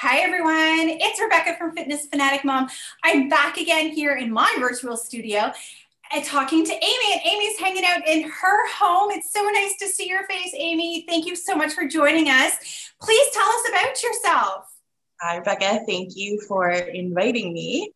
Hi, everyone. It's Rebecca from Fitness Fanatic Mom. I'm back again here in my virtual studio and talking to Amy, and Amy's hanging out in her home. It's so nice to see your face, Amy. Thank you so much for joining us. Please tell us about yourself. Hi, Rebecca. Thank you for inviting me.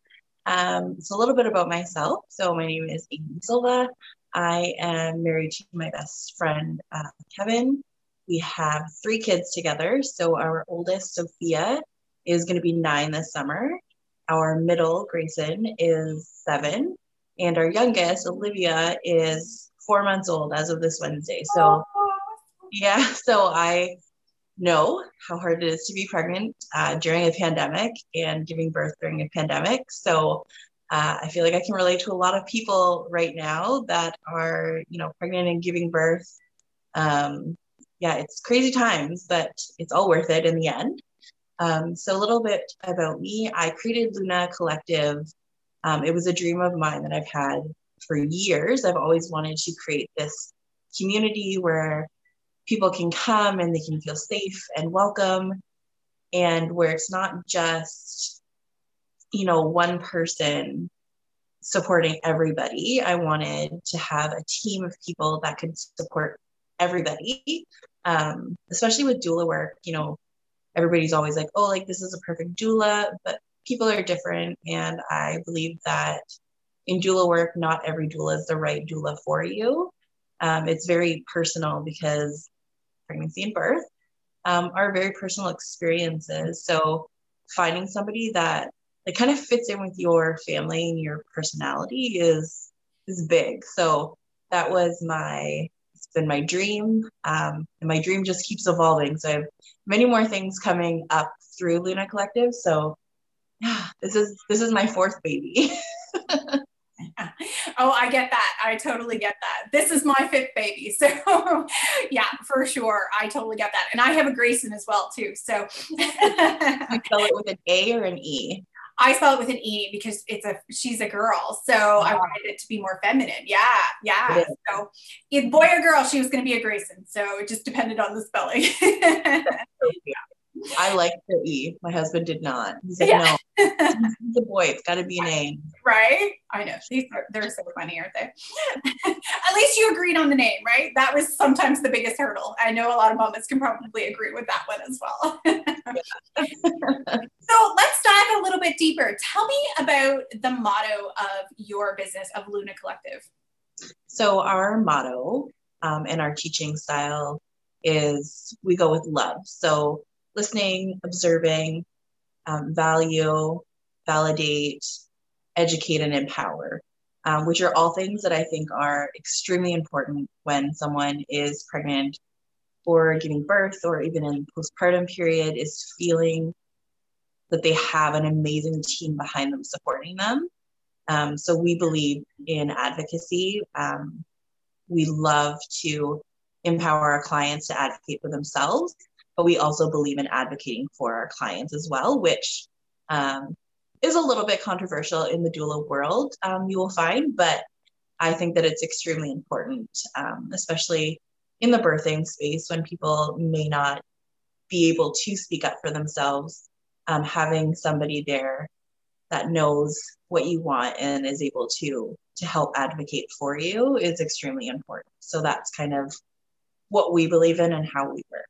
Um, it's a little bit about myself. So, my name is Amy Silva. I am married to my best friend, uh, Kevin. We have three kids together. So, our oldest, Sophia, is going to be nine this summer. Our middle, Grayson, is seven. And our youngest, Olivia, is four months old as of this Wednesday. So, yeah, so I know how hard it is to be pregnant uh, during a pandemic and giving birth during a pandemic. So uh, I feel like I can relate to a lot of people right now that are, you know, pregnant and giving birth. Um, yeah, it's crazy times, but it's all worth it in the end. Um, so a little bit about me. I created Luna Collective. Um, it was a dream of mine that I've had for years. I've always wanted to create this community where people can come and they can feel safe and welcome and where it's not just you know one person supporting everybody i wanted to have a team of people that could support everybody um, especially with doula work you know everybody's always like oh like this is a perfect doula but people are different and i believe that in doula work not every doula is the right doula for you um, it's very personal because pregnancy and birth um, are very personal experiences. So finding somebody that that kind of fits in with your family and your personality is is big. So that was my been my dream, um, and my dream just keeps evolving. So I have many more things coming up through Luna Collective. So yeah, this is this is my fourth baby. oh, I get that. I totally get that. This is my fifth baby. So, yeah, for sure. I totally get that. And I have a Grayson as well, too. So, you spell it with an A or an E? I spell it with an E because it's a she's a girl, so I wanted it to be more feminine. Yeah, yeah. So, if boy or girl, she was going to be a Grayson, so it just depended on the spelling. yeah. I like the E. My husband did not. He said, yeah. no, it's a boy. It's got to be an a name. Right? I know. These are, they're so funny, aren't they? At least you agreed on the name, right? That was sometimes the biggest hurdle. I know a lot of mamas can probably agree with that one as well. so let's dive a little bit deeper. Tell me about the motto of your business, of Luna Collective. So, our motto um, and our teaching style is we go with love. So, listening, observing, um, value, validate, educate, and empower, um, which are all things that I think are extremely important when someone is pregnant or giving birth or even in postpartum period is feeling that they have an amazing team behind them supporting them. Um, so we believe in advocacy. Um, we love to empower our clients to advocate for themselves but we also believe in advocating for our clients as well, which um, is a little bit controversial in the doula world, um, you will find, but I think that it's extremely important, um, especially in the birthing space when people may not be able to speak up for themselves. Um, having somebody there that knows what you want and is able to to help advocate for you is extremely important. So that's kind of what we believe in and how we work.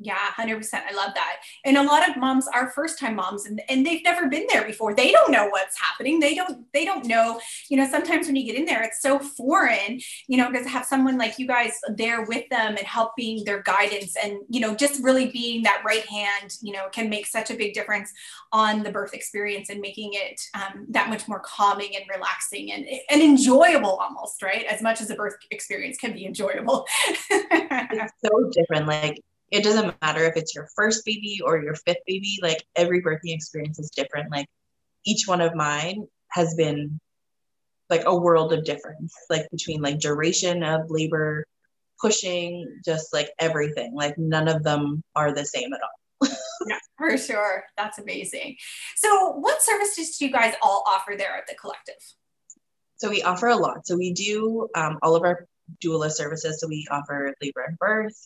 Yeah, 100%. I love that. And a lot of moms are first time moms and, and they've never been there before. They don't know what's happening. They don't, they don't know, you know, sometimes when you get in there, it's so foreign, you know, because have someone like you guys there with them and helping their guidance and, you know, just really being that right hand, you know, can make such a big difference on the birth experience and making it um, that much more calming and relaxing and, and enjoyable almost, right? As much as a birth experience can be enjoyable. it's so different. Like, it doesn't matter if it's your first baby or your fifth baby like every birthing experience is different. Like each one of mine has been like a world of difference like between like duration of labor pushing just like everything. Like none of them are the same at all. Yeah for sure. That's amazing. So what services do you guys all offer there at the collective? So we offer a lot. So we do um, all of our doula services. So we offer labor and birth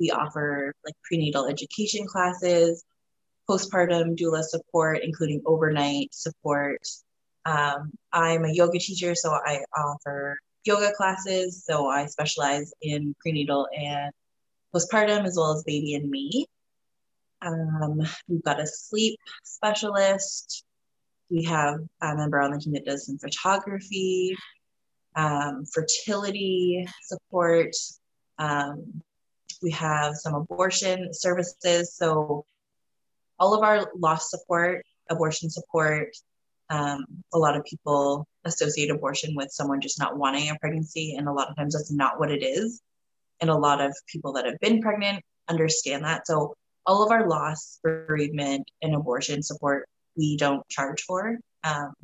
we offer like prenatal education classes, postpartum doula support, including overnight support. Um, I'm a yoga teacher, so I offer yoga classes. So I specialize in prenatal and postpartum as well as baby and me. Um, we've got a sleep specialist. We have a member on the team that does some photography, um, fertility support. Um, we have some abortion services. So all of our loss support, abortion support, um, a lot of people associate abortion with someone just not wanting a pregnancy, and a lot of times that's not what it is. And a lot of people that have been pregnant understand that. So all of our loss, bereavement, and abortion support we don't charge for. Um,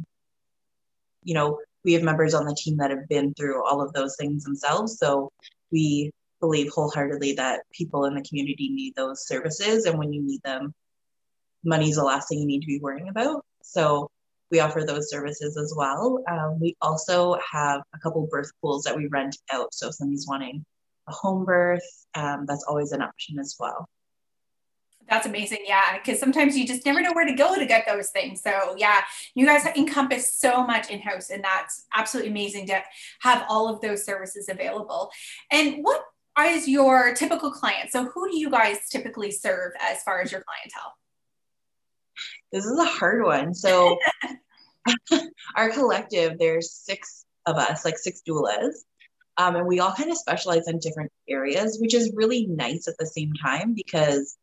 you know, we have members on the team that have been through all of those things themselves. So we believe wholeheartedly that people in the community need those services. And when you need them, money's the last thing you need to be worrying about. So we offer those services as well. Um, we also have a couple birth pools that we rent out. So if somebody's wanting a home birth, um, that's always an option as well. That's amazing. Yeah. Because sometimes you just never know where to go to get those things. So, yeah, you guys encompass so much in house, and that's absolutely amazing to have all of those services available. And what is your typical client? So, who do you guys typically serve as far as your clientele? This is a hard one. So, our collective, there's six of us, like six doulas. Um, and we all kind of specialize in different areas, which is really nice at the same time because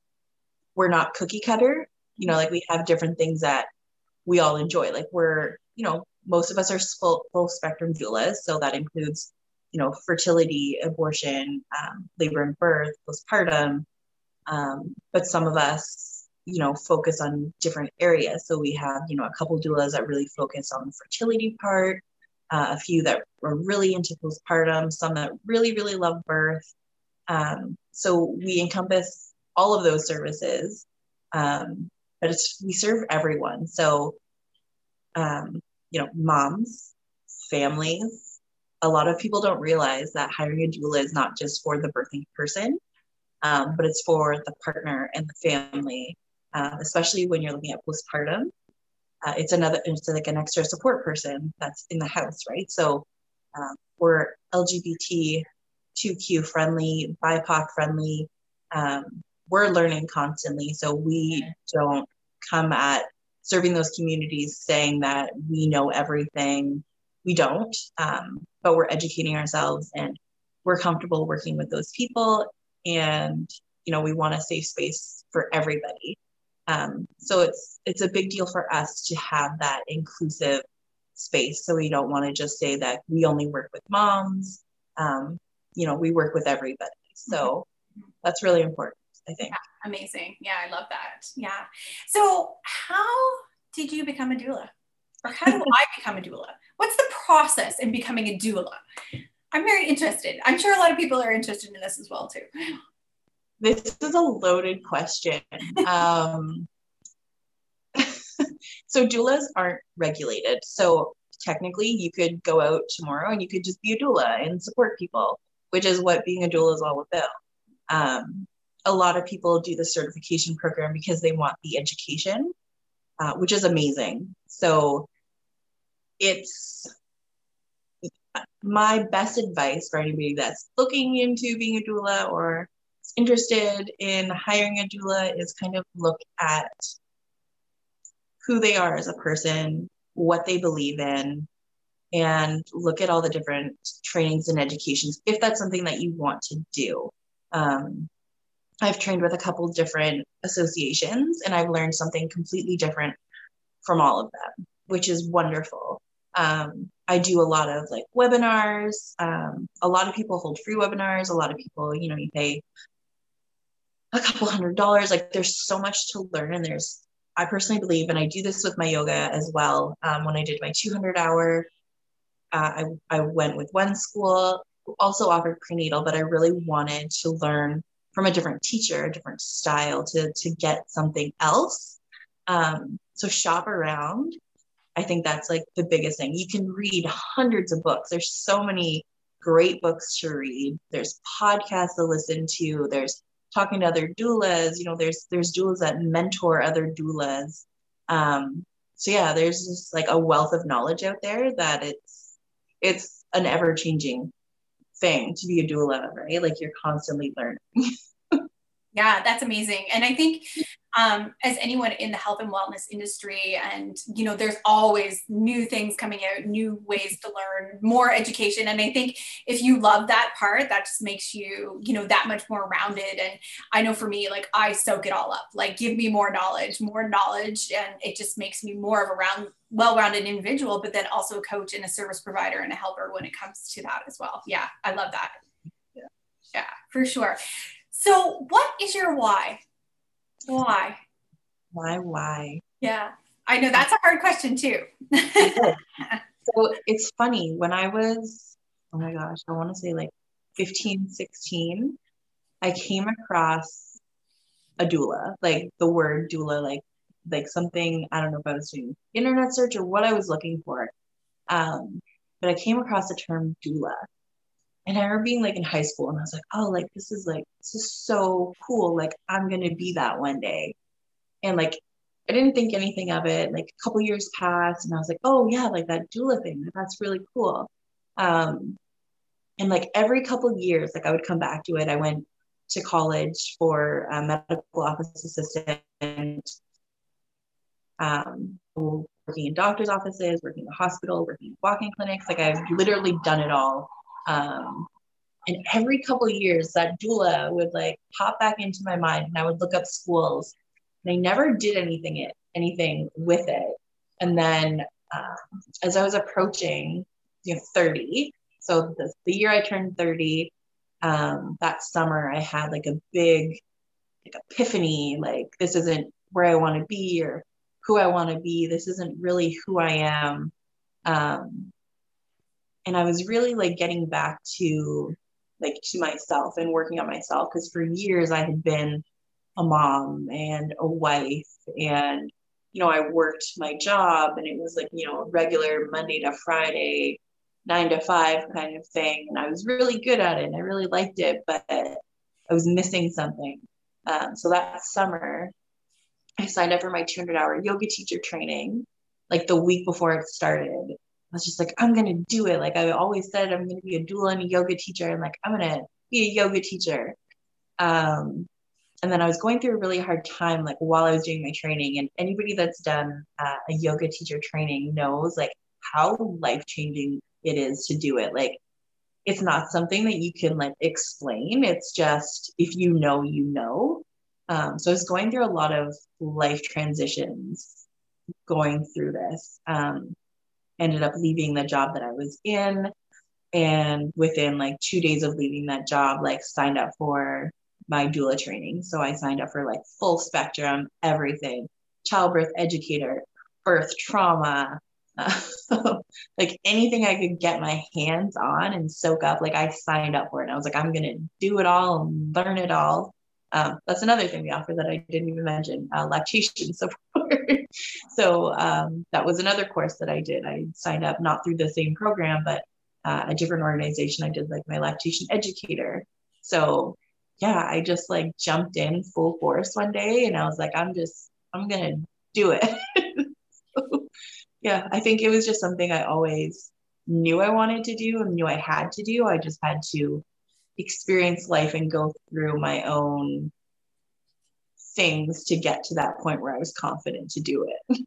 we're not cookie cutter. You know, like we have different things that we all enjoy. Like we're, you know, most of us are full, full spectrum doulas. So that includes, you know, fertility, abortion, um, labor and birth, postpartum. Um, but some of us, you know, focus on different areas. So we have, you know, a couple doulas that really focus on the fertility part, uh, a few that are really into postpartum, some that really, really love birth. Um, so we encompass all of those services. Um, but it's we serve everyone. So, um, you know, moms, families. A lot of people don't realize that hiring a doula is not just for the birthing person, um, but it's for the partner and the family, uh, especially when you're looking at postpartum. Uh, it's another, it's like an extra support person that's in the house, right? So um, we're LGBT, 2Q friendly, BIPOC friendly. Um, we're learning constantly. So we don't come at serving those communities saying that we know everything. We don't, um, but we're educating ourselves and we're comfortable working with those people. And, you know, we want a safe space for everybody. Um, so it's it's a big deal for us to have that inclusive space. So we don't want to just say that we only work with moms. Um, you know, we work with everybody. So mm-hmm. that's really important. I think. Yeah, amazing. Yeah, I love that. Yeah. So, how did you become a doula? Or how do I become a doula? What's the process in becoming a doula? I'm very interested. I'm sure a lot of people are interested in this as well too. This is a loaded question. um, so doulas aren't regulated. So technically, you could go out tomorrow and you could just be a doula and support people, which is what being a doula is all about. Um, a lot of people do the certification program because they want the education, uh, which is amazing. So it's my best advice for anybody that's looking into being a doula or interested in hiring a doula is kind of look at who they are as a person, what they believe in, and look at all the different trainings and educations if that's something that you want to do. Um, I've trained with a couple different associations and I've learned something completely different from all of them, which is wonderful. Um, I do a lot of like webinars. Um, a lot of people hold free webinars. A lot of people, you know, you pay a couple hundred dollars. Like there's so much to learn. And there's, I personally believe, and I do this with my yoga as well. Um, when I did my 200 hour, uh, I, I went with one school, also offered prenatal, but I really wanted to learn from a different teacher, a different style to to get something else. Um, so shop around. I think that's like the biggest thing. You can read hundreds of books. There's so many great books to read. There's podcasts to listen to. There's talking to other doulas. You know, there's there's doulas that mentor other doulas. Um, so yeah, there's just like a wealth of knowledge out there that it's it's an ever changing thing to be a doula, right? Like you're constantly learning. yeah, that's amazing. And I think um, as anyone in the health and wellness industry, and you know, there's always new things coming out, new ways to learn, more education. And I think if you love that part, that just makes you, you know, that much more rounded. And I know for me, like I soak it all up. Like, give me more knowledge, more knowledge, and it just makes me more of a round, well-rounded individual. But then also a coach and a service provider and a helper when it comes to that as well. Yeah, I love that. Yeah, yeah for sure. So, what is your why? Why? Why? Why? Yeah, I know that's a hard question too. so it's funny when I was, oh my gosh, I want to say like 15, 16, I came across a doula, like the word doula, like like something I don't know if I was doing internet search or what I was looking for. Um, but I came across the term doula. And I remember being like in high school and I was like, oh, like this is like, this is so cool. Like I'm going to be that one day. And like, I didn't think anything of it. Like a couple years passed and I was like, oh yeah, like that doula thing. That's really cool. Um, and like every couple years, like I would come back to it. I went to college for a medical office assistant, um, working in doctor's offices, working in the hospital, working in walk-in clinics. Like I've literally done it all um, and every couple years, that doula would like pop back into my mind, and I would look up schools. And I never did anything it anything with it. And then um, as I was approaching, you know, 30, so the, the year I turned 30, um, that summer I had like a big like epiphany, like this isn't where I want to be or who I want to be. This isn't really who I am. Um, and I was really like getting back to like to myself and working on myself because for years I had been a mom and a wife and you know I worked my job and it was like you know regular Monday to Friday 9 to 5 kind of thing. And I was really good at it. And I really liked it but I was missing something. Um, so that summer I signed up for my 200 hour yoga teacher training like the week before it started was just like, I'm gonna do it. Like I always said, I'm gonna be a doula and a yoga teacher, and like I'm gonna be a yoga teacher. Um, and then I was going through a really hard time, like while I was doing my training. And anybody that's done uh, a yoga teacher training knows like how life changing it is to do it. Like it's not something that you can like explain. It's just if you know, you know. Um, so I was going through a lot of life transitions going through this. Um, ended up leaving the job that I was in. And within like two days of leaving that job, like signed up for my doula training. So I signed up for like full spectrum, everything childbirth educator, birth trauma, uh, like anything I could get my hands on and soak up. Like I signed up for it. And I was like, I'm going to do it all learn it all. Um, that's another thing we offer that I didn't even mention uh, lactation support. So um, that was another course that I did. I signed up not through the same program, but uh, a different organization. I did like my lactation educator. So yeah, I just like jumped in full force one day and I was like, I'm just, I'm going to do it. so, yeah, I think it was just something I always knew I wanted to do and knew I had to do. I just had to experience life and go through my own things to get to that point where I was confident to do it.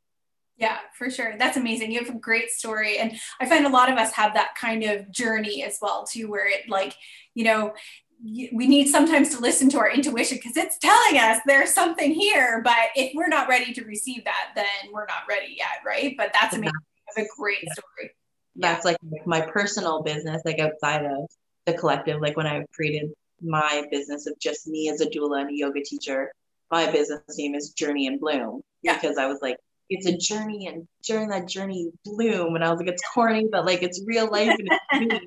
Yeah, for sure. That's amazing. You have a great story. And I find a lot of us have that kind of journey as well, too, where it like, you know, we need sometimes to listen to our intuition because it's telling us there's something here. But if we're not ready to receive that, then we're not ready yet. Right. But that's amazing. That's a great story. That's yeah. like my personal business, like outside of the collective. Like when I created my business of just me as a doula and a yoga teacher, my business name is Journey and Bloom yeah. because I was like, it's a journey and during that journey bloom. And I was like, it's corny, but like it's real life and it's me.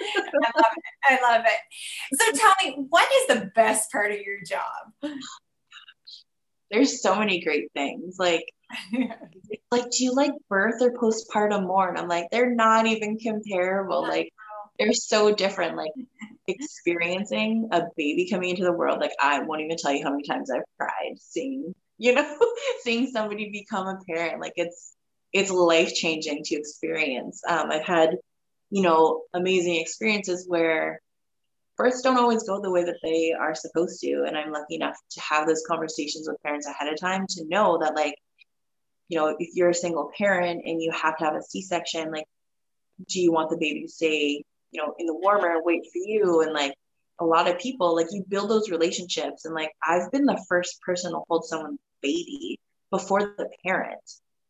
I love it. I love it. So tell me, what is the best part of your job? There's so many great things. Like, like, do you like birth or postpartum more? And I'm like, they're not even comparable. Like, they're so different. Like, experiencing a baby coming into the world, like I won't even tell you how many times I've cried seeing, you know, seeing somebody become a parent. Like it's it's life changing to experience. Um, I've had, you know, amazing experiences where births don't always go the way that they are supposed to. And I'm lucky enough to have those conversations with parents ahead of time to know that, like, you know, if you're a single parent and you have to have a C section, like, do you want the baby to stay, you know, in the warmer and wait for you? And like, a lot of people, like, you build those relationships. And like, I've been the first person to hold someone's baby before the parent,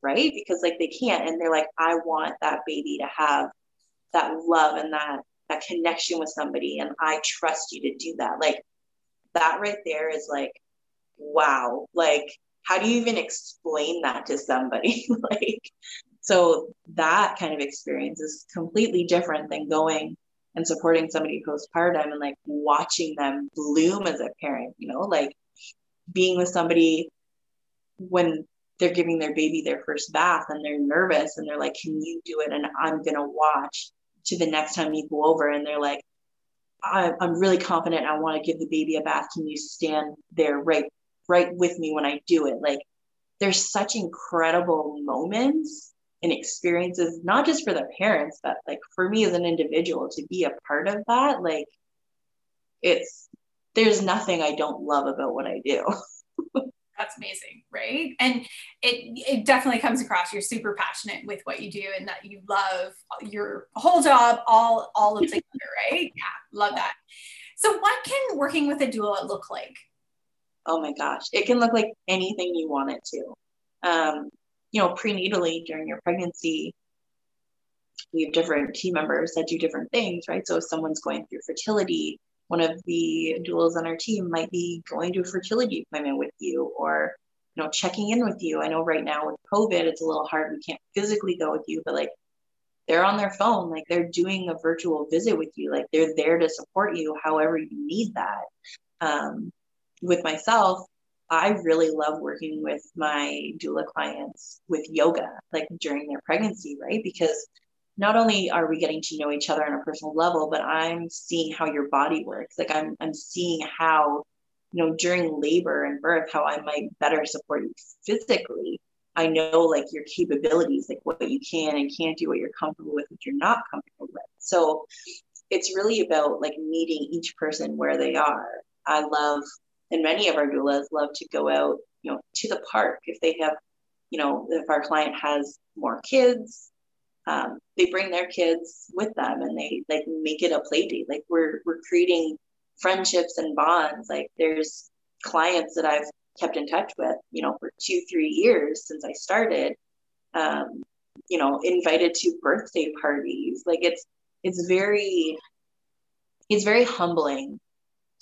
right? Because like they can't. And they're like, I want that baby to have that love and that that connection with somebody and I trust you to do that. Like that right there is like, wow. Like, how do you even explain that to somebody? like, so that kind of experience is completely different than going and supporting somebody postpartum and like watching them bloom as a parent, you know, like being with somebody when they're giving their baby their first bath and they're nervous and they're like, Can you do it? And I'm going to watch to the next time you go over and they're like, I'm really confident. I want to give the baby a bath. Can you stand there right, right with me when I do it? Like, there's such incredible moments and experiences, not just for the parents, but like for me as an individual to be a part of that. Like, it's there's nothing I don't love about what I do. that's amazing right and it it definitely comes across you're super passionate with what you do and that you love your whole job all all of together right yeah love that so what can working with a doula look like oh my gosh it can look like anything you want it to um, you know prenatally during your pregnancy we have different team members that do different things right? So if someone's going through fertility one of the doulas on our team might be going to a fertility appointment with you or you know checking in with you. I know right now with covid it's a little hard. We can't physically go with you but like they're on their phone like they're doing a virtual visit with you like they're there to support you however you need that. Um, with myself i really love working with my doula clients with yoga like during their pregnancy right because not only are we getting to know each other on a personal level, but I'm seeing how your body works. Like I'm I'm seeing how, you know, during labor and birth, how I might better support you physically. I know like your capabilities, like what you can and can't do, what you're comfortable with, what you're not comfortable with. So it's really about like meeting each person where they are. I love, and many of our doulas love to go out, you know, to the park if they have, you know, if our client has more kids, um, they bring their kids with them and they like make it a play date. Like we're we're creating friendships and bonds. Like there's clients that I've kept in touch with, you know, for two, three years since I started. Um, you know, invited to birthday parties. Like it's it's very it's very humbling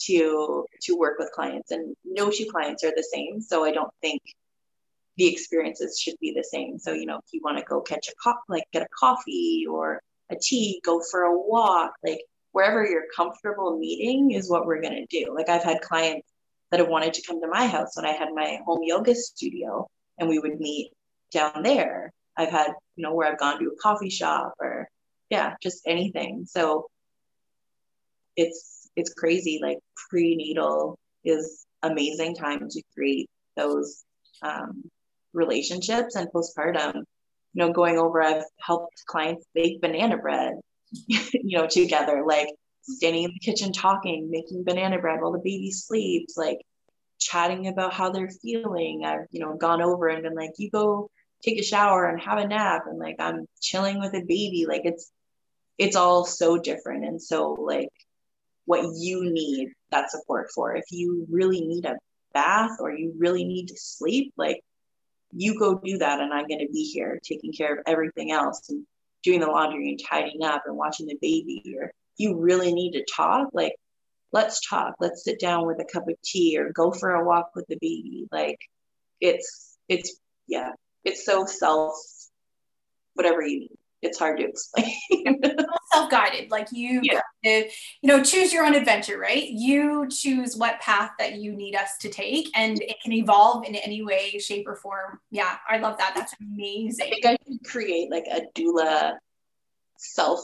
to to work with clients and no two clients are the same. So I don't think the experiences should be the same. So, you know, if you want to go catch a co- like get a coffee or a tea, go for a walk, like wherever you're comfortable meeting is what we're going to do. Like I've had clients that have wanted to come to my house when I had my home yoga studio and we would meet down there. I've had, you know, where I've gone to a coffee shop or yeah, just anything. So it's it's crazy. Like prenatal is amazing time to create those um, relationships and postpartum you know going over i've helped clients bake banana bread you know together like standing in the kitchen talking making banana bread while the baby sleeps like chatting about how they're feeling i've you know gone over and been like you go take a shower and have a nap and like i'm chilling with a baby like it's it's all so different and so like what you need that support for. If you really need a bath or you really need to sleep like you go do that and I'm going to be here taking care of everything else and doing the laundry and tidying up and watching the baby or you really need to talk like let's talk. Let's sit down with a cup of tea or go for a walk with the baby. Like it's it's yeah it's so self whatever you need it's hard to explain. Self-guided, like you, yeah. you know, choose your own adventure, right? You choose what path that you need us to take, and it can evolve in any way, shape, or form. Yeah, I love that. That's amazing. I think I should create like a doula self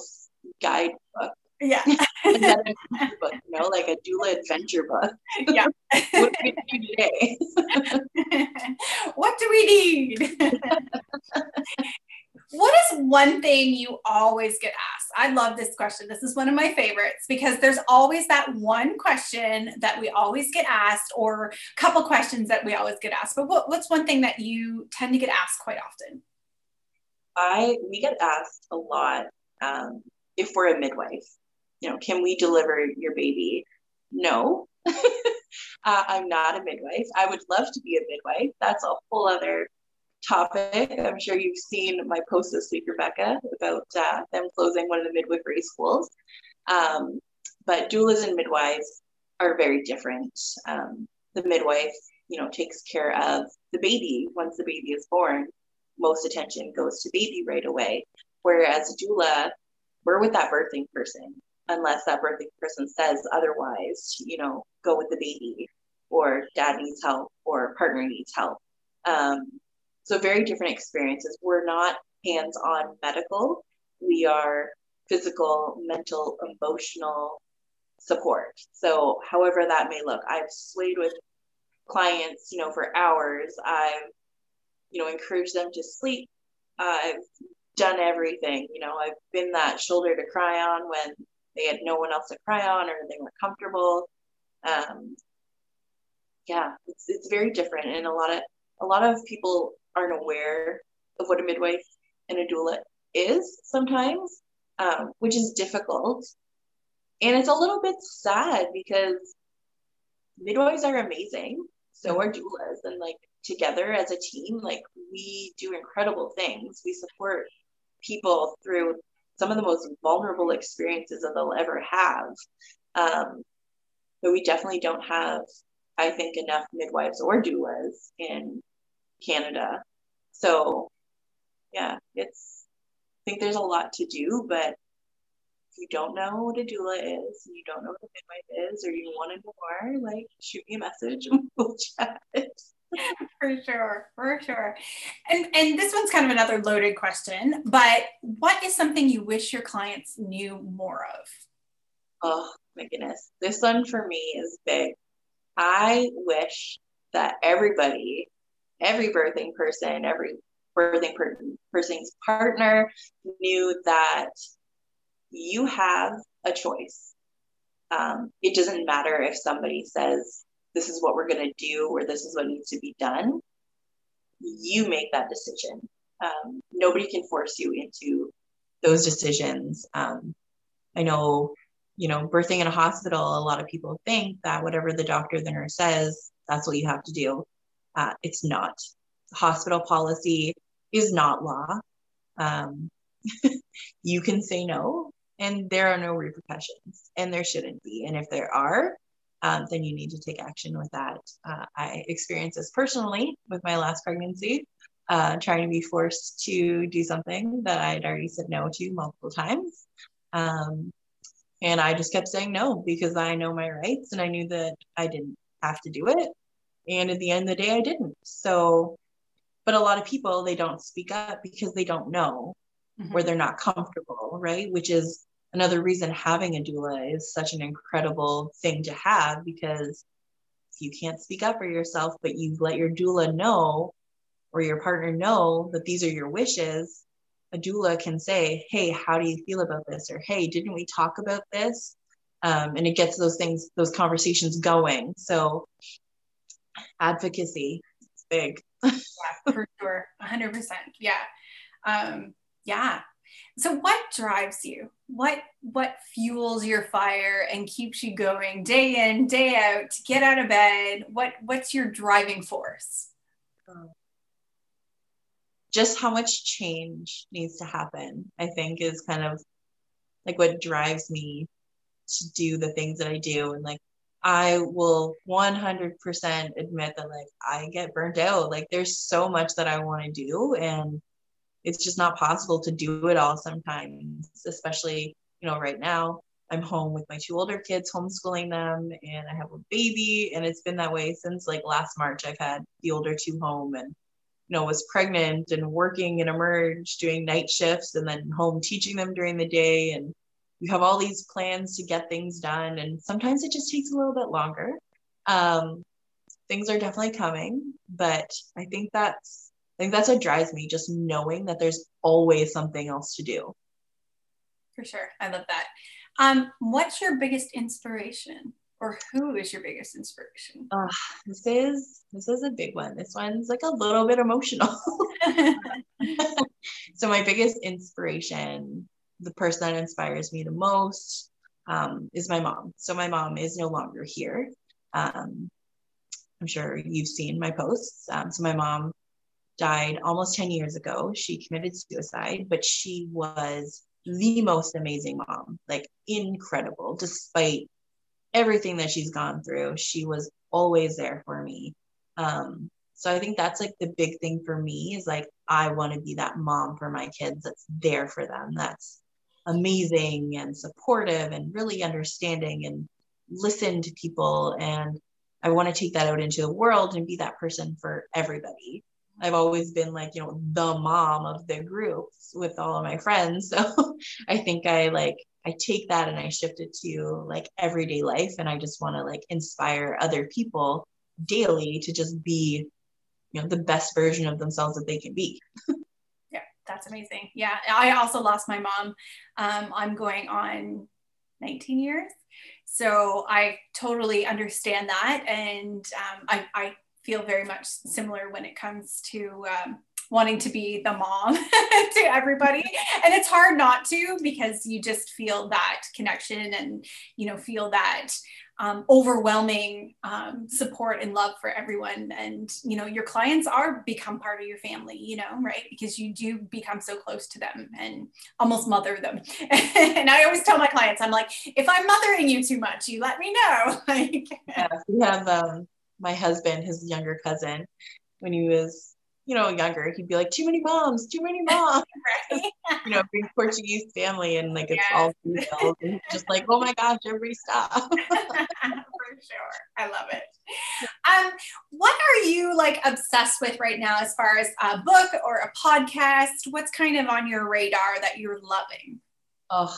guide book. Yeah. book, you know, like a doula adventure book. Yeah. what do we do today? what do we need? What is one thing you always get asked? I love this question. This is one of my favorites because there's always that one question that we always get asked, or a couple questions that we always get asked. But what, what's one thing that you tend to get asked quite often? I we get asked a lot um, if we're a midwife. You know, can we deliver your baby? No, uh, I'm not a midwife. I would love to be a midwife. That's a whole other topic. I'm sure you've seen my post this week, Rebecca, about uh, them closing one of the midwifery schools. Um, but doulas and midwives are very different. Um, the midwife, you know, takes care of the baby once the baby is born. Most attention goes to baby right away. Whereas doula, we're with that birthing person unless that birthing person says otherwise, you know, go with the baby or dad needs help or partner needs help. Um, so very different experiences. We're not hands-on medical. We are physical, mental, emotional support. So however that may look, I've swayed with clients, you know, for hours. I've, you know, encouraged them to sleep. I've done everything. You know, I've been that shoulder to cry on when they had no one else to cry on or they weren't comfortable. Um, yeah, it's it's very different, and a lot of a lot of people aren't aware of what a midwife and a doula is sometimes, um, which is difficult. And it's a little bit sad because midwives are amazing. So are doulas. And like together as a team, like we do incredible things. We support people through some of the most vulnerable experiences that they'll ever have. Um, but we definitely don't have, I think, enough midwives or doulas in Canada. So, yeah, it's, I think there's a lot to do, but if you don't know what a doula is, and you don't know what a midwife is, or you want to know more, like shoot me a message and we'll chat. for sure, for sure. And and this one's kind of another loaded question, but what is something you wish your clients knew more of? Oh my goodness. This one for me is big. I wish that everybody every birthing person, every birthing per- person's partner knew that you have a choice. Um, it doesn't matter if somebody says, this is what we're going to do or this is what needs to be done. You make that decision. Um, nobody can force you into those decisions. Um, I know, you know, birthing in a hospital, a lot of people think that whatever the doctor, the nurse says, that's what you have to do. Uh, it's not. Hospital policy is not law. Um, you can say no, and there are no repercussions, and there shouldn't be. And if there are, um, then you need to take action with that. Uh, I experienced this personally with my last pregnancy, uh, trying to be forced to do something that I had already said no to multiple times. Um, and I just kept saying no because I know my rights and I knew that I didn't have to do it. And at the end of the day, I didn't. So, but a lot of people, they don't speak up because they don't know mm-hmm. or they're not comfortable, right? Which is another reason having a doula is such an incredible thing to have because you can't speak up for yourself, but you let your doula know or your partner know that these are your wishes, a doula can say, Hey, how do you feel about this? Or, Hey, didn't we talk about this? Um, and it gets those things, those conversations going. So advocacy. It's big. yeah, for sure. 100%. Yeah. Um, yeah. So what drives you? What what fuels your fire and keeps you going day in, day out to get out of bed? What what's your driving force? Just how much change needs to happen, I think is kind of like what drives me to do the things that I do and like I will 100% admit that like I get burnt out. Like there's so much that I want to do and it's just not possible to do it all sometimes, especially, you know, right now I'm home with my two older kids, homeschooling them, and I have a baby. And it's been that way since like last March. I've had the older two home and, you know, was pregnant and working and emerged, doing night shifts and then home teaching them during the day. And you have all these plans to get things done, and sometimes it just takes a little bit longer. Um, things are definitely coming, but I think that's I think that's what drives me, just knowing that there's always something else to do. For sure. I love that. Um, what's your biggest inspiration? Or who is your biggest inspiration? Uh, this is this is a big one. This one's like a little bit emotional. so my biggest inspiration, the person that inspires me the most, um, is my mom. So my mom is no longer here. Um, I'm sure you've seen my posts. Um, so my mom died almost 10 years ago. She committed suicide, but she was the most amazing mom, like incredible, despite everything that she's gone through. She was always there for me. Um, so I think that's like the big thing for me is like, I want to be that mom for my kids that's there for them, that's amazing and supportive and really understanding and listen to people. And I want to take that out into the world and be that person for everybody. I've always been like, you know, the mom of the group with all of my friends. So I think I like, I take that and I shift it to like everyday life. And I just want to like inspire other people daily to just be, you know, the best version of themselves that they can be. that's amazing. Yeah. I also lost my mom. Um, I'm going on 19 years. So I totally understand that. And um, I, I feel very much similar when it comes to um, wanting to be the mom to everybody and it's hard not to because you just feel that connection and you know feel that um, overwhelming um, support and love for everyone. And you know your clients are become part of your family you know right? Because you do become so close to them and almost mother them. And i always tell my clients i'm like if i'm mothering you too much you let me know. Like yeah, we have um my husband, his younger cousin, when he was, you know, younger, he'd be like, too many moms, too many moms. right? you know, big Portuguese family and like it's yes. all females and just like, oh my gosh, everybody stop. For sure. I love it. Um, what are you like obsessed with right now as far as a book or a podcast? What's kind of on your radar that you're loving? Oh,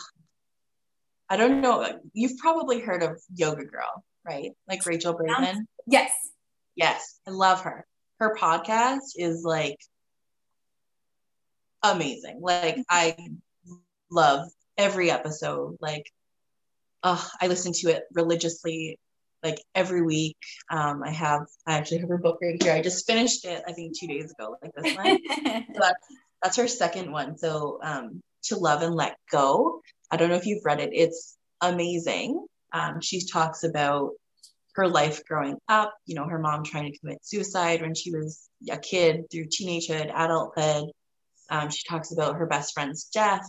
I don't know. You've probably heard of Yoga Girl, right? Like Rachel Brathen. Yes. Yes. I love her. Her podcast is like amazing. Like I love every episode. Like uh, I listen to it religiously like every week. Um, I have I actually have her book right here. I just finished it, I think two days ago, like this one. so that's that's her second one. So um, to love and let go. I don't know if you've read it. It's amazing. Um, she talks about her life growing up, you know, her mom trying to commit suicide when she was a kid through teenagehood, adulthood. Um, she talks about her best friend's death,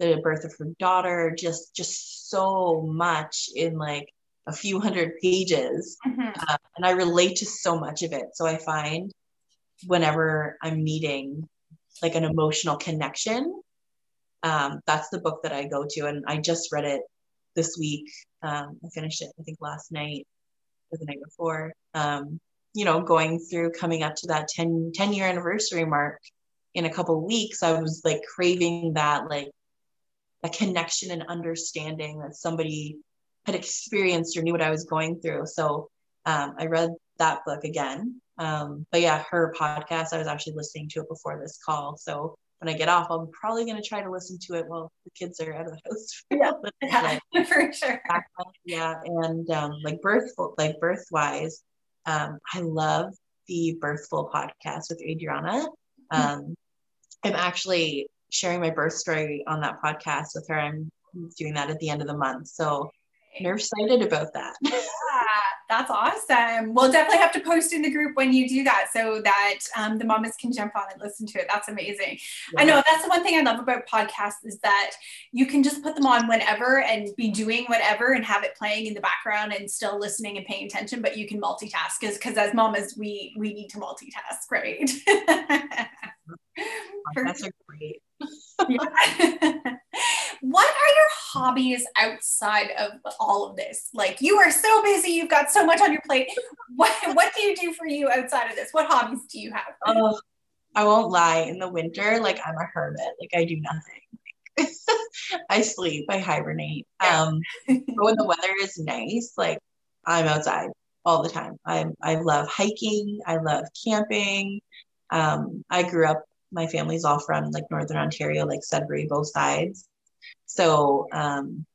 the birth of her daughter, just just so much in like a few hundred pages. Mm-hmm. Uh, and I relate to so much of it. So I find whenever I'm needing like an emotional connection, um, that's the book that I go to. And I just read it this week. Um, I finished it, I think, last night or the night before. Um, you know, going through coming up to that 10, 10 year anniversary mark in a couple weeks, I was like craving that, like, a connection and understanding that somebody had experienced or knew what I was going through. So um, I read that book again. Um, but yeah, her podcast, I was actually listening to it before this call. So when I get off, I'm probably going to try to listen to it while the kids are out of the house. yeah, yeah for sure. Yeah, and um, like birth, like birthwise, um, I love the Birthful podcast with Adriana. Hmm. Um, I'm actually sharing my birth story on that podcast with her. I'm doing that at the end of the month, so I'm excited about that. yeah, that's awesome. We'll definitely have to post in the group when you do that so that um, the mamas can jump on and listen to it. That's amazing. Yeah. I know that's the one thing I love about podcasts is that you can just put them on whenever and be doing whatever and have it playing in the background and still listening and paying attention, but you can multitask because as mamas, we we need to multitask, right? That's a great. what are your hobbies outside of all of this? Like you are so busy, you've got so much on your plate. What what do you do for you outside of this? What hobbies do you have? Oh, I won't lie. In the winter, like I'm a hermit. Like I do nothing. I sleep, I hibernate. Um, but when the weather is nice, like I'm outside all the time. I I love hiking. I love camping. Um, I grew up. My family's all from like northern Ontario, like Sudbury, both sides. So um,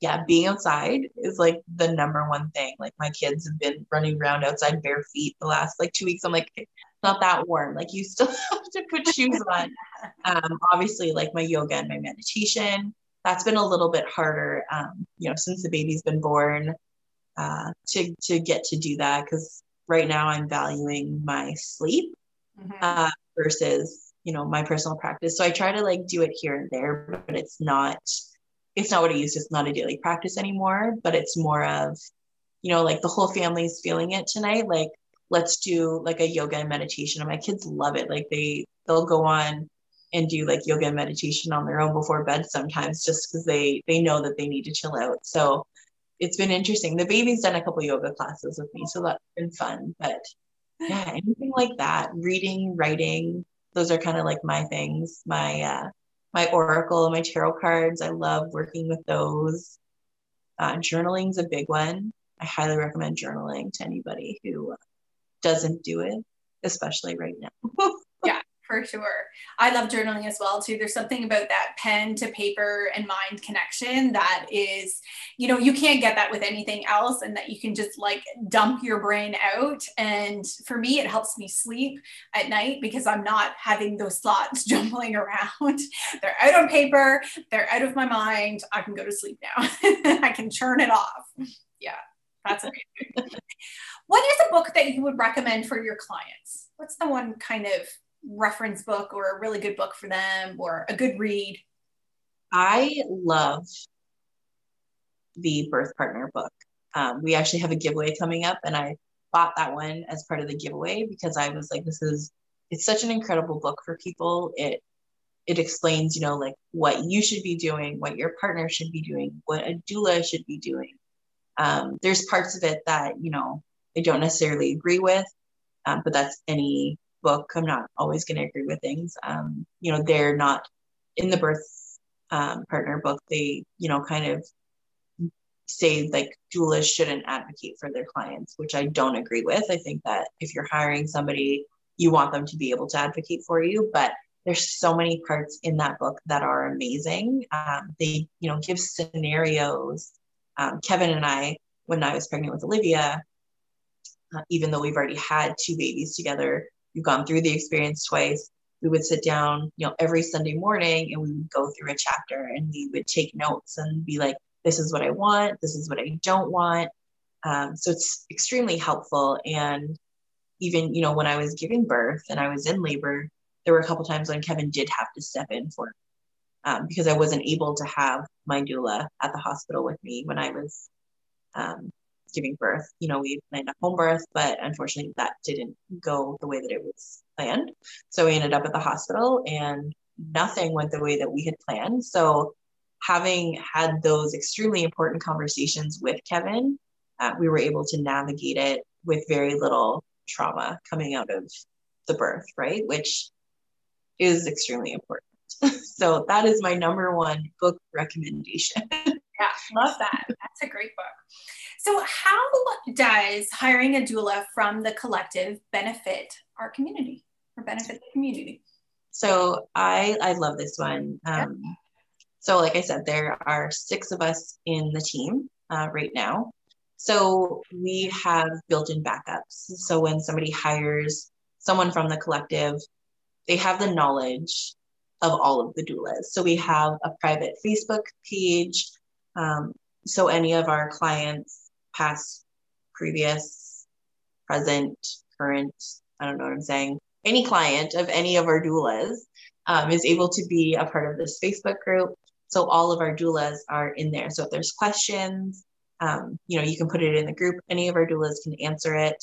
yeah, being outside is like the number one thing. Like my kids have been running around outside bare feet the last like two weeks. I'm like, it's not that warm. Like you still have to put shoes on. Um, obviously, like my yoga and my meditation. That's been a little bit harder, um, you know, since the baby's been born, uh, to to get to do that because right now I'm valuing my sleep mm-hmm. uh, versus you know my personal practice. So I try to like do it here and there, but it's not it's not what i used. It's not a daily practice anymore, but it's more of, you know, like the whole family's feeling it tonight. Like, let's do like a yoga and meditation. And my kids love it. Like they they'll go on and do like yoga and meditation on their own before bed sometimes just because they they know that they need to chill out. So it's been interesting. The baby's done a couple yoga classes with me, so that's been fun. But yeah, anything like that, reading, writing, those are kind of like my things. My uh my oracle my tarot cards. I love working with those. Uh, journaling's a big one. I highly recommend journaling to anybody who doesn't do it, especially right now. for sure. I love journaling as well too. There's something about that pen to paper and mind connection that is, you know, you can't get that with anything else and that you can just like dump your brain out. And for me, it helps me sleep at night because I'm not having those thoughts jumbling around. they're out on paper, they're out of my mind. I can go to sleep now. I can turn it off. Yeah, that's amazing. what is a book that you would recommend for your clients? What's the one kind of reference book or a really good book for them or a good read? I love the birth partner book. Um, we actually have a giveaway coming up, and I bought that one as part of the giveaway because I was like, this is it's such an incredible book for people. It it explains, you know, like what you should be doing, what your partner should be doing, what a doula should be doing. Um, there's parts of it that you know I don't necessarily agree with, um, but that's any book. I'm not always going to agree with things. Um, you know, they're not in the birth um, partner book. They, you know, kind of say like doulas shouldn't advocate for their clients, which I don't agree with. I think that if you're hiring somebody, you want them to be able to advocate for you, but there's so many parts in that book that are amazing. Um, they, you know, give scenarios. Um, Kevin and I, when I was pregnant with Olivia, uh, even though we've already had two babies together, we've gone through the experience twice. We would sit down you know every sunday morning and we would go through a chapter and we would take notes and be like this is what i want this is what i don't want. Um, so it's extremely helpful. And even you know when i was giving birth and i was in labor there were a couple times when kevin did have to step in for um, because i wasn't able to have my doula at the hospital with me when i was um, giving birth. You know, we planned a home birth, but unfortunately that didn't go the way that it was planned. So we ended up at the hospital and nothing went the way that we had planned. So having had those extremely important conversations with Kevin, uh, we were able to navigate it with very little trauma coming out of the birth, right? Which is extremely important. so that is my number one book recommendation. yeah, love that. That's a great book. So, how does hiring a doula from the collective benefit our community or benefit the community? So, I I love this one. Um, So, like I said, there are six of us in the team uh, right now. So, we have built in backups. So, when somebody hires someone from the collective, they have the knowledge of all of the doulas. So, we have a private Facebook page. Um, so, any of our clients past, previous, present, current, I don't know what I'm saying, any client of any of our doulas um, is able to be a part of this Facebook group. So all of our doulas are in there. So if there's questions, um, you know, you can put it in the group. Any of our doulas can answer it.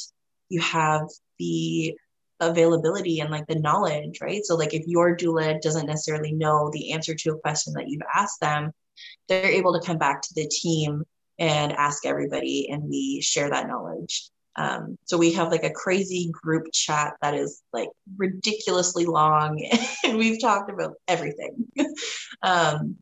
You have the availability and like the knowledge, right? So like if your doula doesn't necessarily know the answer to a question that you've asked them, they're able to come back to the team and ask everybody, and we share that knowledge. Um, so we have like a crazy group chat that is like ridiculously long, and we've talked about everything. um,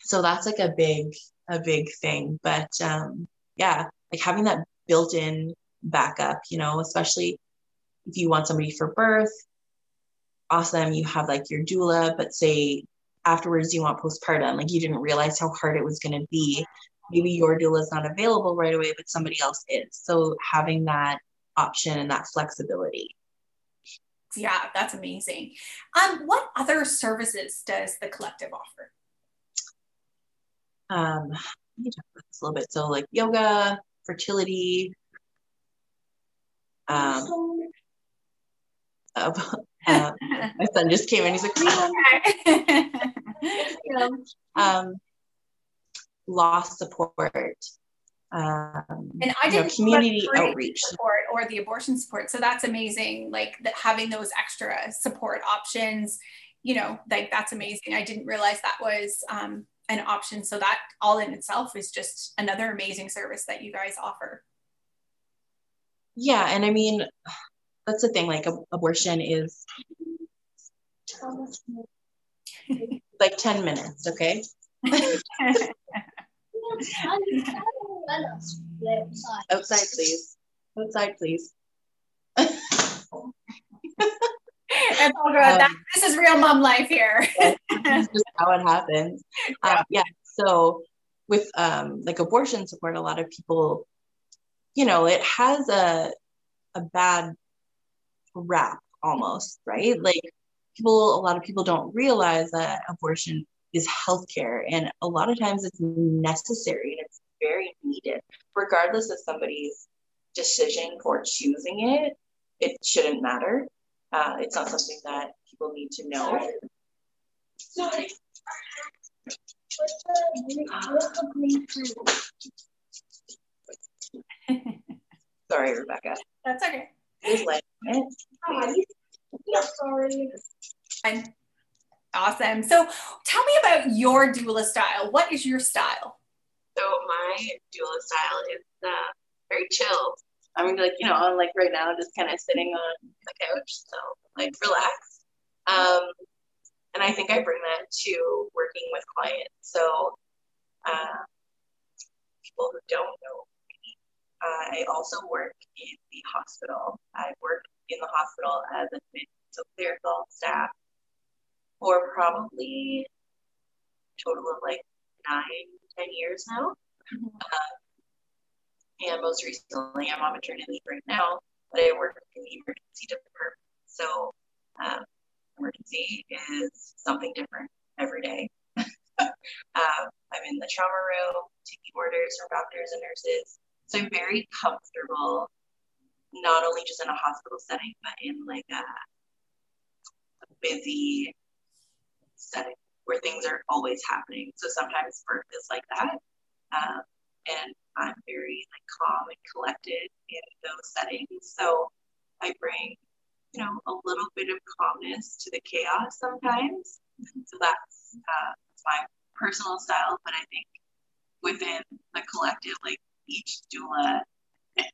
so that's like a big, a big thing. But um, yeah, like having that built-in backup, you know, especially if you want somebody for birth, awesome. You have like your doula, but say afterwards you want postpartum, like you didn't realize how hard it was going to be maybe your doula is not available right away, but somebody else is. So having that option and that flexibility. Yeah, that's amazing. Um, what other services does the collective offer? Um, let me talk about this a little bit. So like yoga, fertility, um, uh, uh, my son just came in. He's like, um, loss support, um, and I didn't community outreach support or the abortion support. So that's amazing. Like that having those extra support options, you know, like that's amazing. I didn't realize that was um, an option. So that all in itself is just another amazing service that you guys offer. Yeah, and I mean, that's the thing. Like abortion is like ten minutes. Okay. Outside, please. Outside, please. It's all good. Um, this is real mom life here. this is just how it happens. Yeah. Um, yeah. So with um, like abortion support, a lot of people, you know, it has a a bad rap almost, right? Like people, a lot of people don't realize that abortion is healthcare. And a lot of times it's necessary and it's very needed, regardless of somebody's decision for choosing it. It shouldn't matter. Uh, it's not something that people need to know. Sorry. Sorry, Rebecca. That's okay. There's Sorry. I'm Awesome. So tell me about your doula style. What is your style? So my doula style is uh, very chill. I mean, like, you know, I'm like right now just kind of sitting on the couch. So like relax. Um, and I think I bring that to working with clients. So uh, people who don't know me, I also work in the hospital. I work in the hospital as a so clerical staff for probably total of like nine, ten years now. Mm-hmm. Um, and most recently, I'm on maternity leave right now, but I work in the emergency department. So, um, emergency is something different every day. um, I'm in the trauma room, taking orders from doctors and nurses. So I'm very comfortable, not only just in a hospital setting, but in like a busy setting where things are always happening. So sometimes birth is like that. Um, and I'm very like calm and collected in those settings. So I bring, you know, a little bit of calmness to the chaos sometimes. So that's, uh, that's my personal style. But I think within the collective, like each doula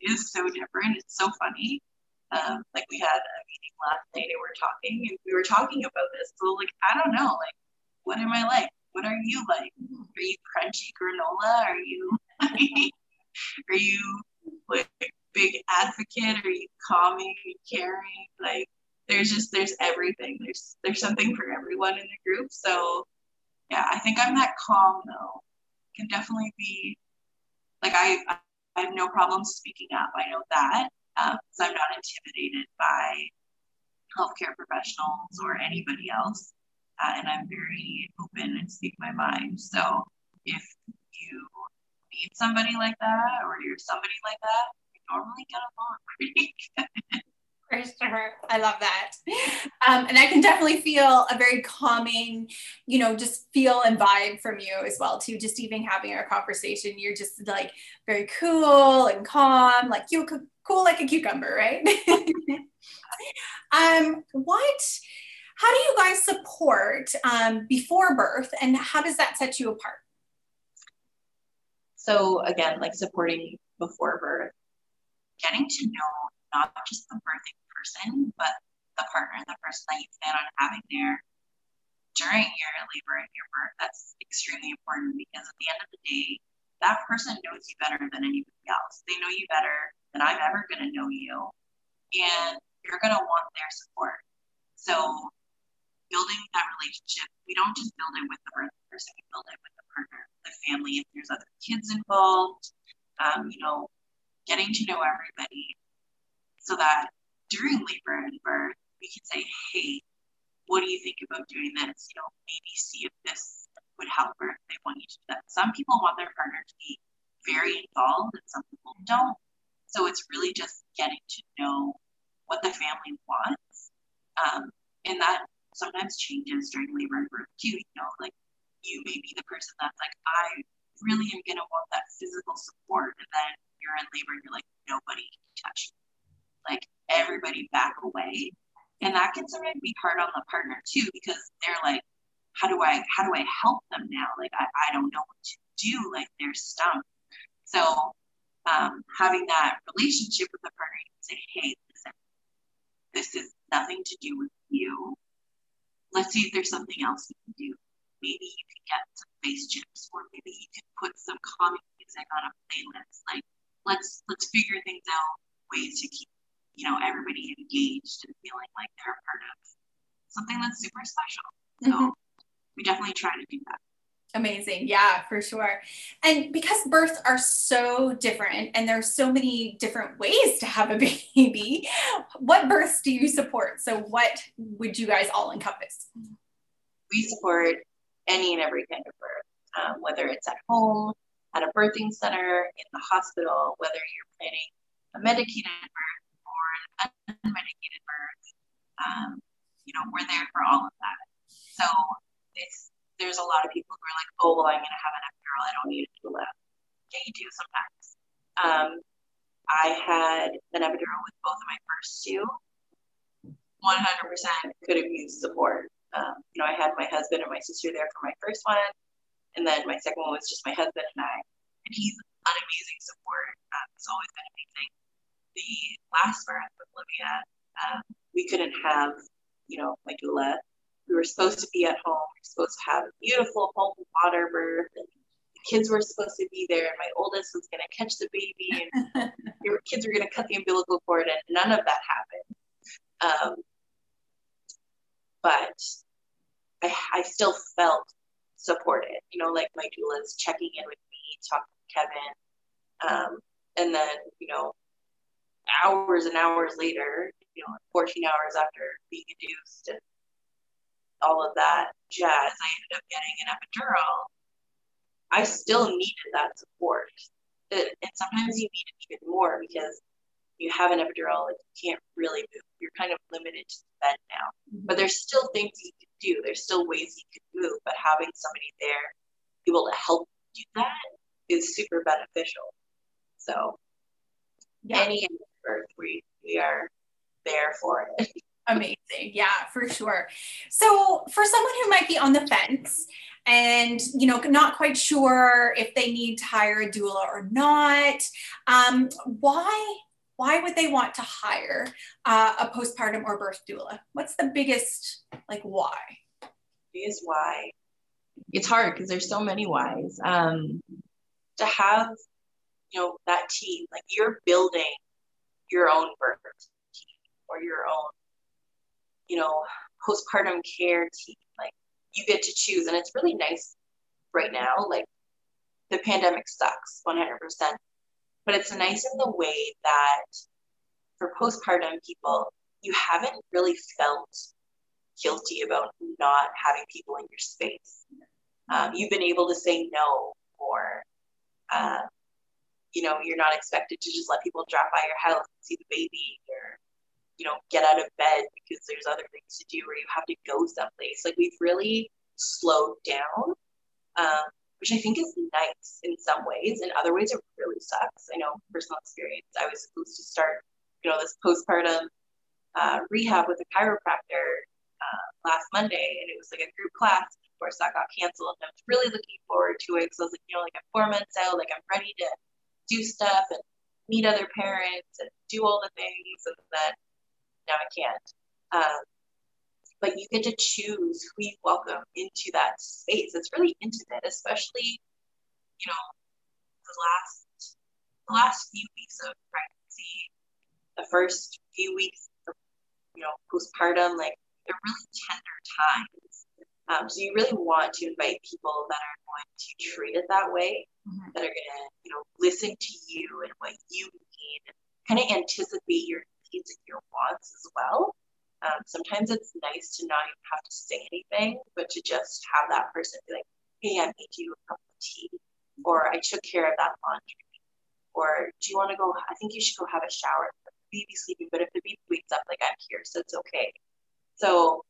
is so different. It's so funny. Um, like we had a meeting last night and we are talking and we were talking about this. So like I don't know, like what am I like? What are you like? Are you crunchy granola? Are you are you like big advocate? Are you calming and caring? Like there's just there's everything. There's there's something for everyone in the group. So yeah, I think I'm that calm though. Can definitely be like I I have no problem speaking up. I know that um, so I'm not intimidated by healthcare professionals or anybody else. Uh, and I'm very open and speak my mind. So if you need somebody like that or you're somebody like that, you normally get along pretty good. Sure. I love that. Um, and I can definitely feel a very calming, you know, just feel and vibe from you as well, too. Just even having our conversation, you're just like very cool and calm, like you cool like a cucumber, right? um, what, how do you guys support um, before birth and how does that set you apart? So again, like supporting before birth getting to know not just the birthing person, but the partner, the person that you plan on having there during your labor and your birth. That's extremely important because at the end of the day, that person knows you better than anybody else. They know you better than I'm ever going to know you. And you're going to want their support. So, building that relationship, we don't just build it with the person, we build it with the partner, the family. If there's other kids involved, um, you know, getting to know everybody so that during labor and birth, we can say, hey, what do you think about doing this? You know, maybe see if this would help or if they want you to do that. Some people want their partner to be very involved and some people don't. So it's really just getting to know what the family wants. Um, and that sometimes changes during labor and birth too. You know, like you may be the person that's like, I really am going to want that physical support. And then you're in labor and you're like, nobody can touch me. Like everybody back away and that can sometimes be hard on the partner too because they're like how do i how do i help them now like i, I don't know what to do like they're stumped so um, having that relationship with the partner you can say hey listen this is nothing to do with you let's see if there's something else you can do maybe you can get some face chips or maybe you can put some calming music on a playlist like let's let's figure things out ways to keep you know, everybody engaged and feeling like they're a part of something that's super special. So mm-hmm. we definitely try to do that. Amazing. Yeah, for sure. And because births are so different and there's so many different ways to have a baby, what births do you support? So what would you guys all encompass? We support any and every kind of birth, um, whether it's at home, at a birthing center, in the hospital, whether you're planning a medicated birth, or an unmedicated birth. Um, you know, we're there for all of that. So it's there's a lot of people who are like, oh well, I'm gonna have an epidural. I don't need a doula. Yeah, you do sometimes. Um, I had an epidural with both of my first two. 100% could have used support. Um, you know, I had my husband and my sister there for my first one, and then my second one was just my husband and I. And he's an amazing support. Um, it's always been amazing the last birth with Olivia, um, we couldn't have, you know, my doula. We were supposed to be at home. We were supposed to have a beautiful home water birth. And the kids were supposed to be there. And my oldest was going to catch the baby. And your kids were going to cut the umbilical cord. And none of that happened. Um, but I, I still felt supported. You know, like my doula's checking in with me, talking to Kevin. Um, and then, you know, hours and hours later, you know, 14 hours after being induced and all of that jazz, I ended up getting an epidural. I still needed that support. and sometimes you need it even more because you have an epidural, like you can't really move. You're kind of limited to the bed now. Mm-hmm. But there's still things you can do. There's still ways you can move, but having somebody there able to help you do that is super beneficial. So yeah. any earth. We we are there for it. Amazing. Yeah, for sure. So, for someone who might be on the fence and, you know, not quite sure if they need to hire a doula or not, um, why why would they want to hire uh, a postpartum or birth doula? What's the biggest like why? Biggest why? It's hard because there's so many whys. Um, to have, you know, that team, like you're building your own birth team or your own, you know, postpartum care team. Like you get to choose, and it's really nice right now. Like the pandemic sucks 100%, but it's nice in the way that for postpartum people, you haven't really felt guilty about not having people in your space. Um, you've been able to say no or uh, you know, you're not expected to just let people drop by your house and see the baby or, you know, get out of bed because there's other things to do or you have to go someplace. Like we've really slowed down, um, which I think is nice in some ways. In other ways, it really sucks. I know personal experience. I was supposed to start, you know, this postpartum uh, rehab with a chiropractor uh, last Monday, and it was like a group class. Of course, that got canceled. And I was really looking forward to it because I was like, you know, like I'm four months out, like I'm ready to do stuff. And meet other parents and do all the things, and then now I can't. Um, but you get to choose who you welcome into that space. It's really intimate, especially, you know, the last the last few weeks of pregnancy, the first few weeks of, you know, postpartum, like they're really tender times. Um, so you really want to invite people that are going to treat it that way, mm-hmm. that are going to, you know, listen to you and what you need, kind of anticipate your needs and your wants as well. Um, sometimes it's nice to not even have to say anything, but to just have that person be like, hey, I made you a cup of tea, or I took care of that laundry, or do you want to go? I think you should go have a shower. The baby's sleeping, but if the baby wakes up, like I'm here, so it's okay. So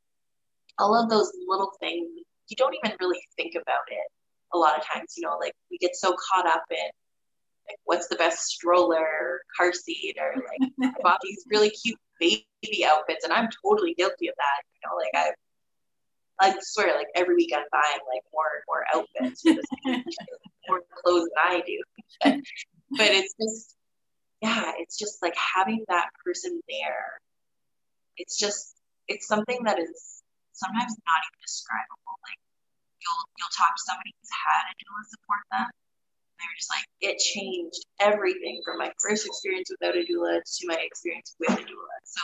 all of those little things, you don't even really think about it a lot of times, you know, like we get so caught up in like what's the best stroller or car seat or like I bought these really cute baby outfits and I'm totally guilty of that. You know, like I I swear like every week I'm buying like more and more outfits for this more clothes than I do. but, but it's just yeah, it's just like having that person there. It's just it's something that is sometimes not even describable. Like you'll you'll talk to somebody who's had a doula support them they're just like it changed everything from my first experience without a doula to my experience with a doula. So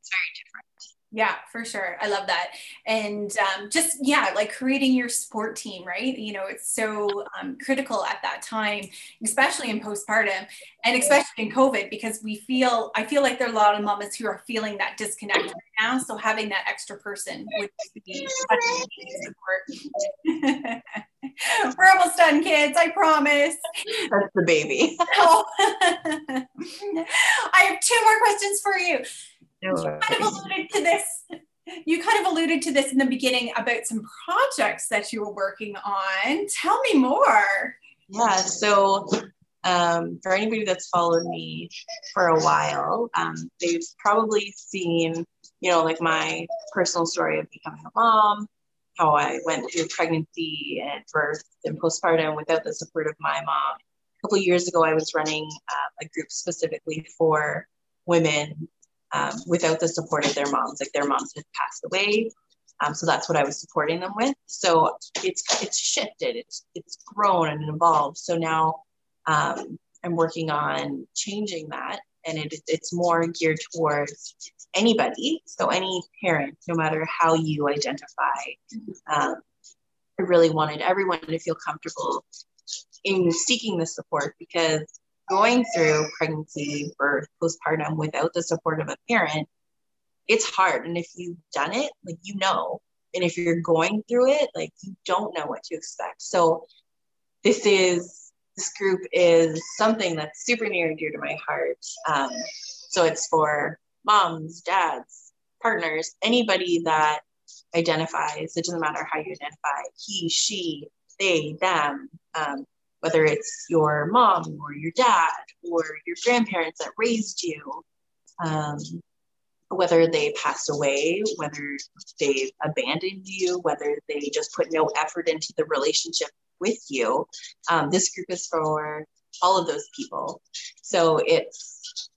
it's very different. Yeah, for sure. I love that. And um, just, yeah, like creating your support team, right? You know, it's so um, critical at that time, especially in postpartum and especially in COVID, because we feel, I feel like there are a lot of mamas who are feeling that disconnect right now. So having that extra person would be support. We're almost done, kids. I promise. That's the baby. oh. I have two more questions for you. No you kind of alluded to this. You kind of alluded to this in the beginning about some projects that you were working on. Tell me more. Yeah. So um, for anybody that's followed me for a while, um, they've probably seen, you know, like my personal story of becoming a mom, how I went through pregnancy and birth and postpartum without the support of my mom. A couple years ago, I was running uh, a group specifically for women um, without the support of their moms. Like their moms had passed away, um, so that's what I was supporting them with. So it's it's shifted, it's it's grown and evolved. So now um, I'm working on changing that, and it, it's more geared towards anybody. So any parent, no matter how you identify, um, I really wanted everyone to feel comfortable in seeking the support because going through pregnancy, birth, postpartum without the support of a parent, it's hard. And if you've done it, like you know, and if you're going through it, like you don't know what to expect. So this is this group is something that's super near and dear to my heart. Um, so it's for moms, dads, partners, anybody that identifies, it doesn't matter how you identify, he, she, they, them, um, whether it's your mom or your dad or your grandparents that raised you, um, whether they passed away, whether they abandoned you, whether they just put no effort into the relationship with you. Um, this group is for all of those people. So it's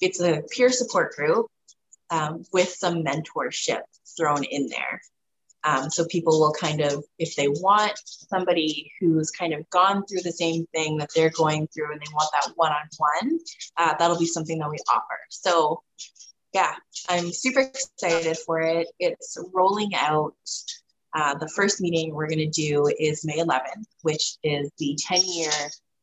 it's a peer support group um, with some mentorship thrown in there. Um, so people will kind of, if they want somebody who's kind of gone through the same thing that they're going through and they want that one-on-one, uh, that'll be something that we offer. So yeah, I'm super excited for it. It's rolling out. Uh, the first meeting we're going to do is May 11th, which is the 10 year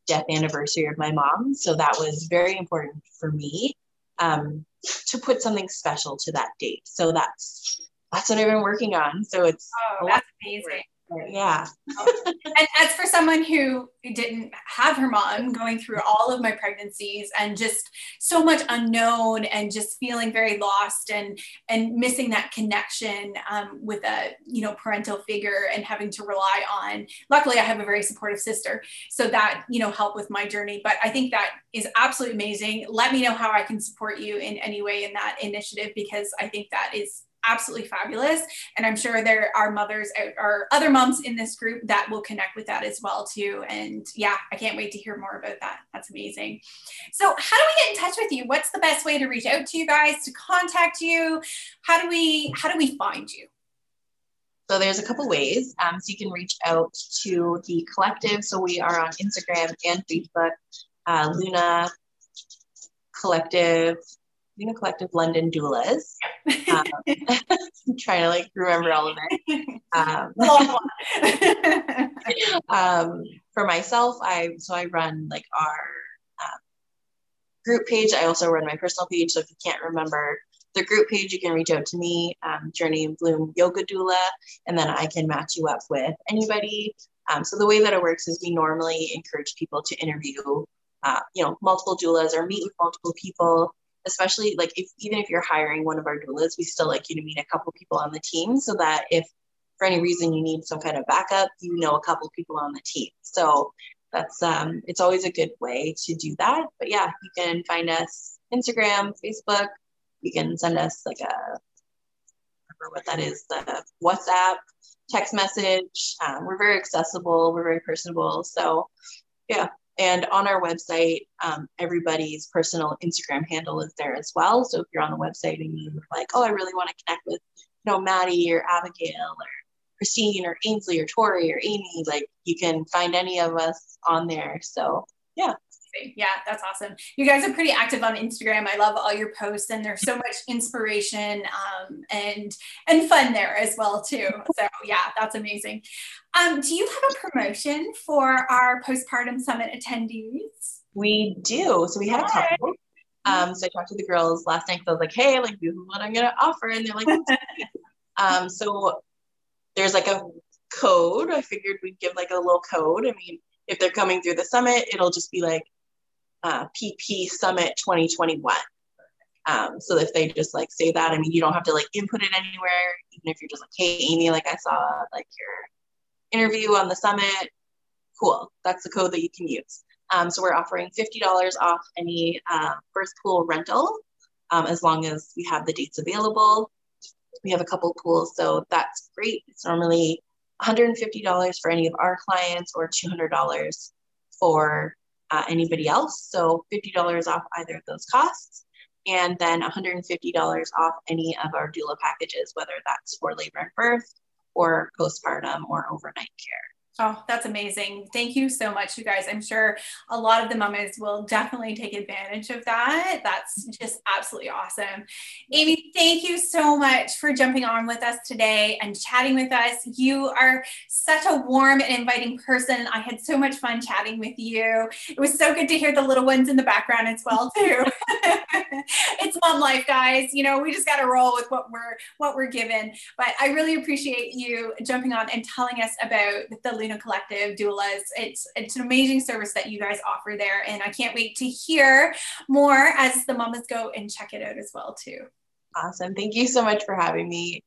death anniversary of my mom. So that was very important for me um, to put something special to that date. So that's that's what I've been working on. So it's oh, that's amazing yeah. and as for someone who didn't have her mom going through all of my pregnancies and just so much unknown and just feeling very lost and and missing that connection um, with a you know parental figure and having to rely on luckily i have a very supportive sister so that you know helped with my journey but i think that is absolutely amazing let me know how i can support you in any way in that initiative because i think that is absolutely fabulous. And I'm sure there are mothers or other moms in this group that will connect with that as well too. And yeah, I can't wait to hear more about that. That's amazing. So how do we get in touch with you? What's the best way to reach out to you guys, to contact you? How do we, how do we find you? So there's a couple ways. Um, so you can reach out to the collective. So we are on Instagram and Facebook, uh, Luna Collective, Collective London Doulas. Um, I'm trying to like remember all of it. Um, um, for myself, I so I run like our um, group page. I also run my personal page. So if you can't remember the group page, you can reach out to me, um, Journey and Bloom Yoga Doula, and then I can match you up with anybody. Um, so the way that it works is we normally encourage people to interview, uh, you know, multiple doulas or meet with multiple people. Especially like if even if you're hiring one of our doulas, we still like you to meet a couple people on the team so that if for any reason you need some kind of backup, you know a couple people on the team. So that's um, it's always a good way to do that. But yeah, you can find us Instagram, Facebook, you can send us like a remember what that is the whatsapp text message. Um, we're very accessible. We're very personable. So yeah and on our website um, everybody's personal instagram handle is there as well. So if you're on the website and you're like oh i really want to connect with you know maddie or abigail or christine or ainsley or tori or amy like you can find any of us on there. So yeah yeah, that's awesome. You guys are pretty active on Instagram. I love all your posts, and there's so much inspiration um, and and fun there as well too. So yeah, that's amazing. Um, do you have a promotion for our postpartum summit attendees? We do. So we had a couple. Um, so I talked to the girls last night. I was like, "Hey, like, this is what I'm gonna offer," and they're like, um, "So there's like a code. I figured we'd give like a little code. I mean, if they're coming through the summit, it'll just be like uh, PP Summit 2021. Um, so if they just like say that, I mean, you don't have to like input it anywhere, even if you're just like, hey, Amy, like I saw like your interview on the summit. Cool. That's the code that you can use. Um, so we're offering $50 off any uh, birth pool rental um, as long as we have the dates available. We have a couple pools, so that's great. It's normally $150 for any of our clients or $200 for uh, anybody else. So $50 off either of those costs. And then $150 off any of our doula packages, whether that's for labor and birth or postpartum or overnight care. Oh, that's amazing. Thank you so much, you guys. I'm sure a lot of the mamas will definitely take advantage of that. That's just absolutely awesome. Amy, thank you so much for jumping on with us today and chatting with us. You are such a warm and inviting person. I had so much fun chatting with you. It was so good to hear the little ones in the background as well, too. it's mom life, guys. You know, we just got to roll with what we're what we're given. But I really appreciate you jumping on and telling us about the Collective doulas. It's it's an amazing service that you guys offer there, and I can't wait to hear more as the mamas go and check it out as well too. Awesome! Thank you so much for having me.